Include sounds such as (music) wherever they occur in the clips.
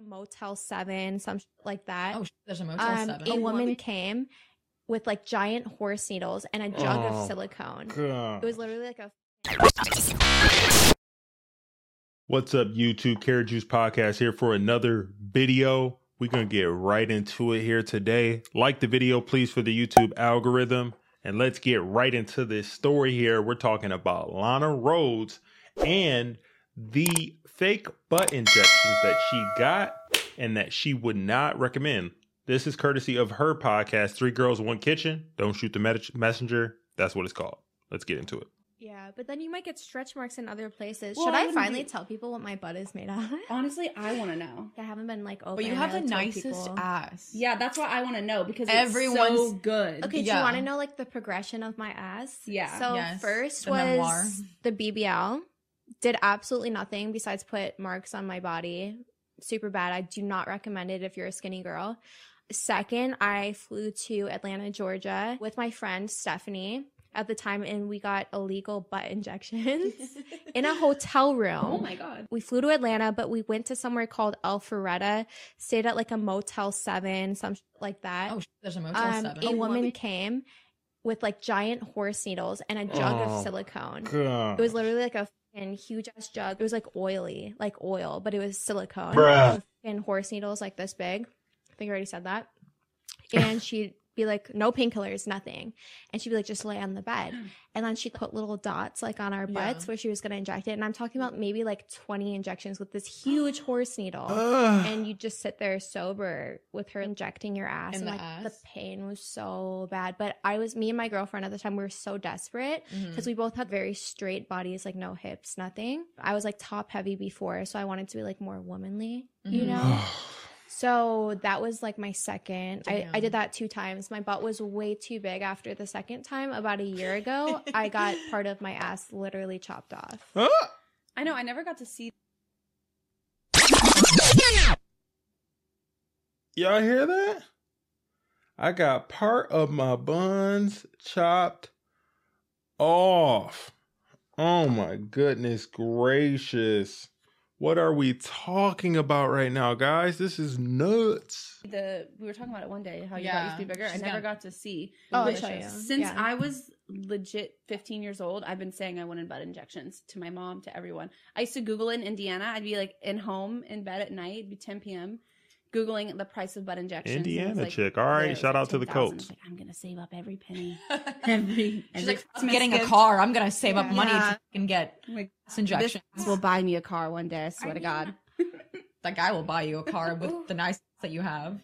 a Motel 7, some sh- like that. Oh, there's a Motel um, 7. a woman Lubbock? came with like giant horse needles and a jug Oh, of silicone. God. It was literally like a What's up, YouTube? Carrot Juice Podcast here for another video. We're going to get right into it here today. Like the video, please, for the YouTube algorithm. And let's get right into this story here. We're talking about Lana Rhoades and the fake butt injections that she got and that she would not recommend. This is courtesy of her podcast, Three Girls, One Kitchen. Don't shoot the med- messenger. That's what it's called. Let's get into it. Yeah, but then you might get stretch marks in other places. Well, Should I I, finally be- tell people what my butt is made of? (laughs) Honestly, I want to know. I haven't been like open. but you I have the like, nicest people. ass. Yeah, that's why I want to know because it's Everyone's- so good. Okay, do you want to know like the progression of my ass? Yeah. So Yes, first the was memoir. the BBL. Did absolutely nothing besides put marks on my body. Super bad. I do not recommend it if you're a skinny girl. Second, I flew to Atlanta, Georgia with my friend Stephanie at the time and we got illegal butt (laughs) injections (laughs) in a hotel room. Oh my god. We flew to Atlanta, but we went to somewhere called Alpharetta, stayed at like a Motel 7, some sh- like that. Oh, there's a Motel um, 7. a In woman Lubbock? came with like giant horse needles and a jug Oh, of silicone. God. It was literally like a fucking huge ass jug. It was like oily, like oil, but it was silicone. Bruh. And horse needles like this big. I think I already said that. And (laughs) she'd be like, no painkillers, nothing. And she'd be like, just lay on the bed. (gasps) And then she'd put little dots like on our Yeah. butts where she was going to inject it. And I'm talking about maybe like 20 injections with this (gasps) huge horse needle Ugh. and you just sit there sober with her injecting your ass In and the like the pain was so bad but i was me and my girlfriend at the time we were so desperate because we both had very straight bodies like no hips nothing i was like top heavy before so i wanted to be like more womanly you Mhm. know (sighs) (sighs) (sighs) (laughs) so that was like my second I, I did that two times my butt was way too big after the second time about a year ago i got (laughs) part of my ass literally chopped off Ah! I know. I never got to see. Y'all hear that? I got part of my buns chopped off. Oh my goodness gracious. What are we talking about right now, guys? This is nuts. The we were talking about it one day how you Yeah, thought you used to be bigger. I never got- got to see. Oh, I'll show you. Since Yeah. I was legit 15 years old, I've been saying I wanted butt injections to my mom, to everyone. I used to Google in Indiana. I'd be like in home in bed at night, it'd be 10 p.m. Googling the price of butt injections. and it was Indiana like- chick. All right, there, it was shout out to the 10,000. I Colts. was Like, I'm gonna save up every penny. (laughs) Every, She's every like, I'm Christmas getting a car. I'm going to save up money Yeah. to fucking get like, injections. this will buy me a car one day. I swear to God. (laughs) That guy will buy you a car with the nice that you have.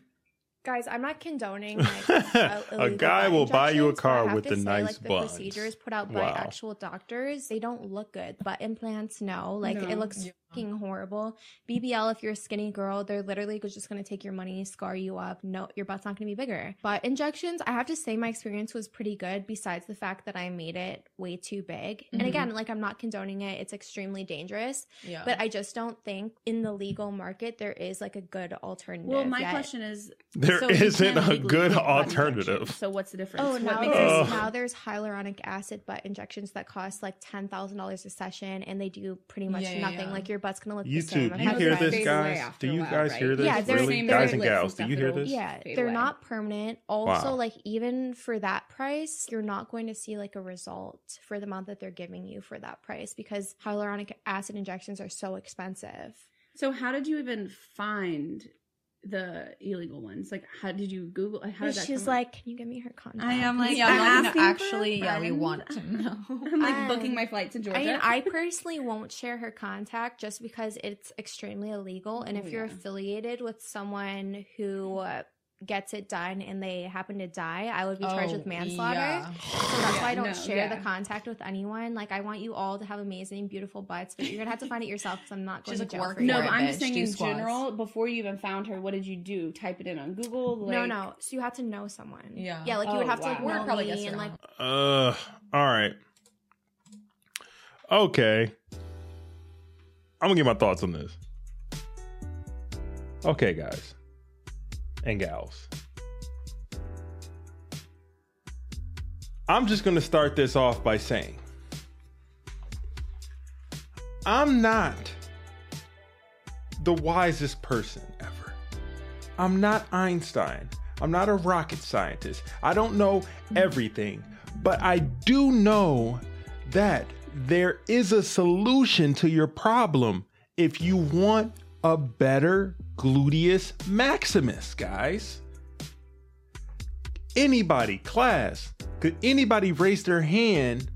Guys, I'm not condoning like (laughs) A guy will buy you a car with the say, nice like, the buns. procedures put out by Wow. actual doctors, they don't look good. Butt implants, no, like No. it looks Yeah. Fucking horrible. BBL, if you're a skinny girl, they're literally just gonna take your money, scar you up. No, your butt's not gonna be bigger. But injections, I have to say, my experience was pretty good. Besides the fact that I made it way too big, and Mhm. again, like I'm not condoning it. It's extremely dangerous, Yeah. but I just don't think in the legal market there is like a good alternative. Well, my yet. question is There so you not a good alternative. So what's the difference? Oh, What now makes there's, now there's hyaluronic acid butt injections that cost like ten thousand dollars a session, and they do pretty much Yeah, yeah, nothing. yeah. Like your butt's gonna look the YouTube, same. I've you hear this, fade guys? Do a you while, guys right? hear this? Yeah, they're- really? they're- guys and gals, do you hear this? Yeah, they're not permanent. Also, Wow. like even for that price, you're not going to see like a result for the amount that they're giving you for that price because hyaluronic acid injections are so expensive. So how did you even find the illegal ones? Like, how did you Google? How did that She's come up? like, "Can you give me her contact?" I am like, yeah, I'm I'm asking actually, yeah, we want to (laughs) know. (laughs) I'm like Um, booking my flight to Georgia. I mean, I personally won't share her contact just because it's extremely illegal. And Oh, if you're yeah. affiliated with someone who uh, gets it done and they happen to die, I would be charged Oh, with manslaughter. yeah. So that's why I don't No, share yeah. the contact with anyone. Like, I want you all to have amazing, beautiful butts, but you're gonna have to find it yourself because I'm not going She's to like, jail work for no, but I'm just saying in squats. general. Before you even found her, what did you do? Type it in on Google? no, Like, no. So you have to know someone. Yeah. Yeah, like you would Oh, have to like wow. know Word probably me and like. Uh, all right. Okay. I'm gonna get my thoughts on this. Okay, guys and gals. I'm just gonna start this off by saying I'm not the wisest person ever. I'm not Einstein. I'm not a rocket scientist. I don't know everything, but I do know that there is a solution to your problem if you want a better gluteus maximus, guys. Anybody, class, could anybody raise their hand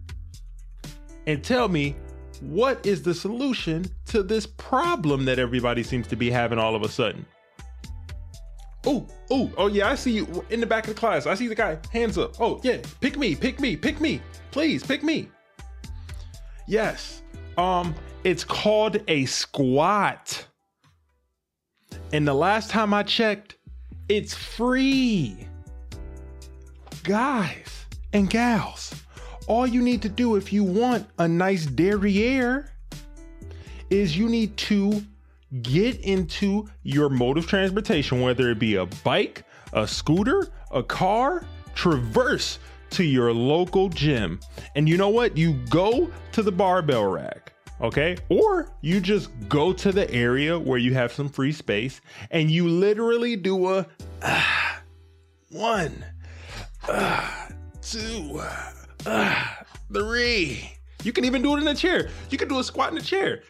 and tell me what is the solution to this problem that everybody seems to be having all of a sudden? Oh, oh, oh yeah, I see you in the back of the class. I see the guy, hands up. Oh, yeah, pick me, pick me, pick me. Please, pick me. Yes. Um, it's called a squat. And the last time I checked, it's free. Guys and gals, all you need to do if you want a nice derriere is you need to get into your mode of transportation, whether it be a bike, a scooter, a car, traverse to your local gym. And you know what? You go to the barbell rack, okay? Or you just go to the area where you have some free space and you literally do a uh, (sighs) one, uh, (sighs) two, uh, (sighs) three. You can even do it in a chair. You can do a squat in a chair.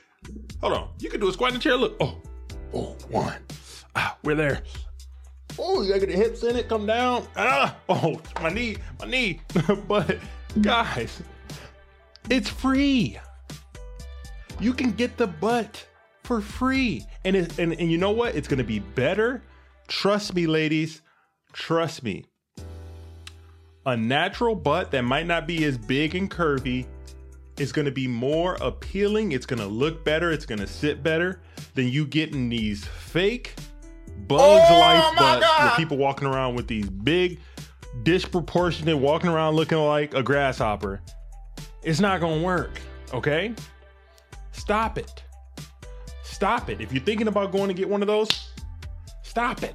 Hold on. You can do a squat in a chair. Look. Oh, oh, one. Ah, we're there. Oh, you gotta get the hips in it. Come down. Ah, oh, my knee, my knee. (laughs) but guys, it's free. You can get the butt for free, and it, and and you know what? It's gonna be better. Trust me, ladies. Trust me. A natural butt that might not be as big and curvy is going to be more appealing. It's going to look better. It's going to sit better than you getting these fake Bugs Oh Life butts God. people walking around with these big, disproportionate, walking around looking like a grasshopper. It's not going to work. Okay? Stop it. Stop it. If you're thinking about going to get one of those, stop it.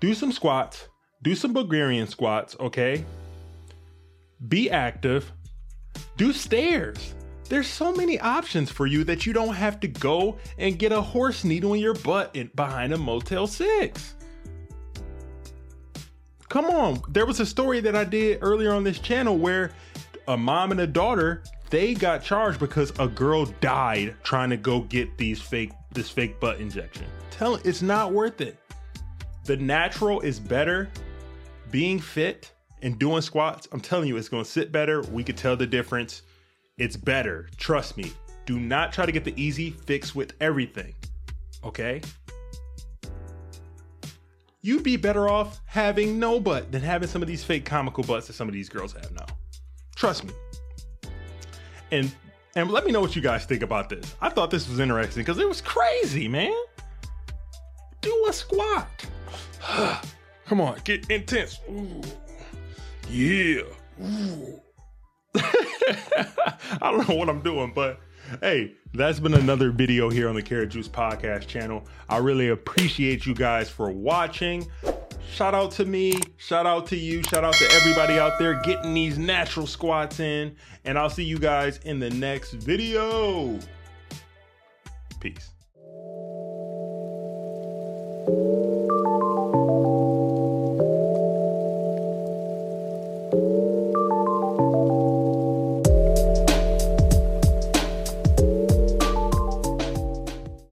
Do some squats. Do some Bulgarian squats, okay? Be active. Do stairs. There's so many options for you that you don't have to go and get a horse needle in your butt in, behind a Motel 6. Come on. There was a story that I did earlier on this channel where a mom and a daughter, they got charged because a girl died trying to go get these fake this fake butt injection. Tell it's not worth it. The natural is better. Being fit and doing squats, I'm telling you, it's gonna sit better. We could tell the difference. It's better. Trust me. Do not try to get the easy fix with everything. Okay? You'd be better off having no butt than having some of these fake comical butts that some of these girls have now. Trust me. And and let me know what you guys think about this. I thought this was interesting because it was crazy, man. Do a squat. (sighs) Come on, get intense. Ooh. Yeah. Ooh. (laughs) I don't know what I'm doing, but hey, that's been another video here on the Carrot Juice Podcast channel. I really appreciate you guys for watching. Shout out to me, shout out to you, shout out to everybody out there getting these natural squats in. And I'll see you guys in the next video. Peace.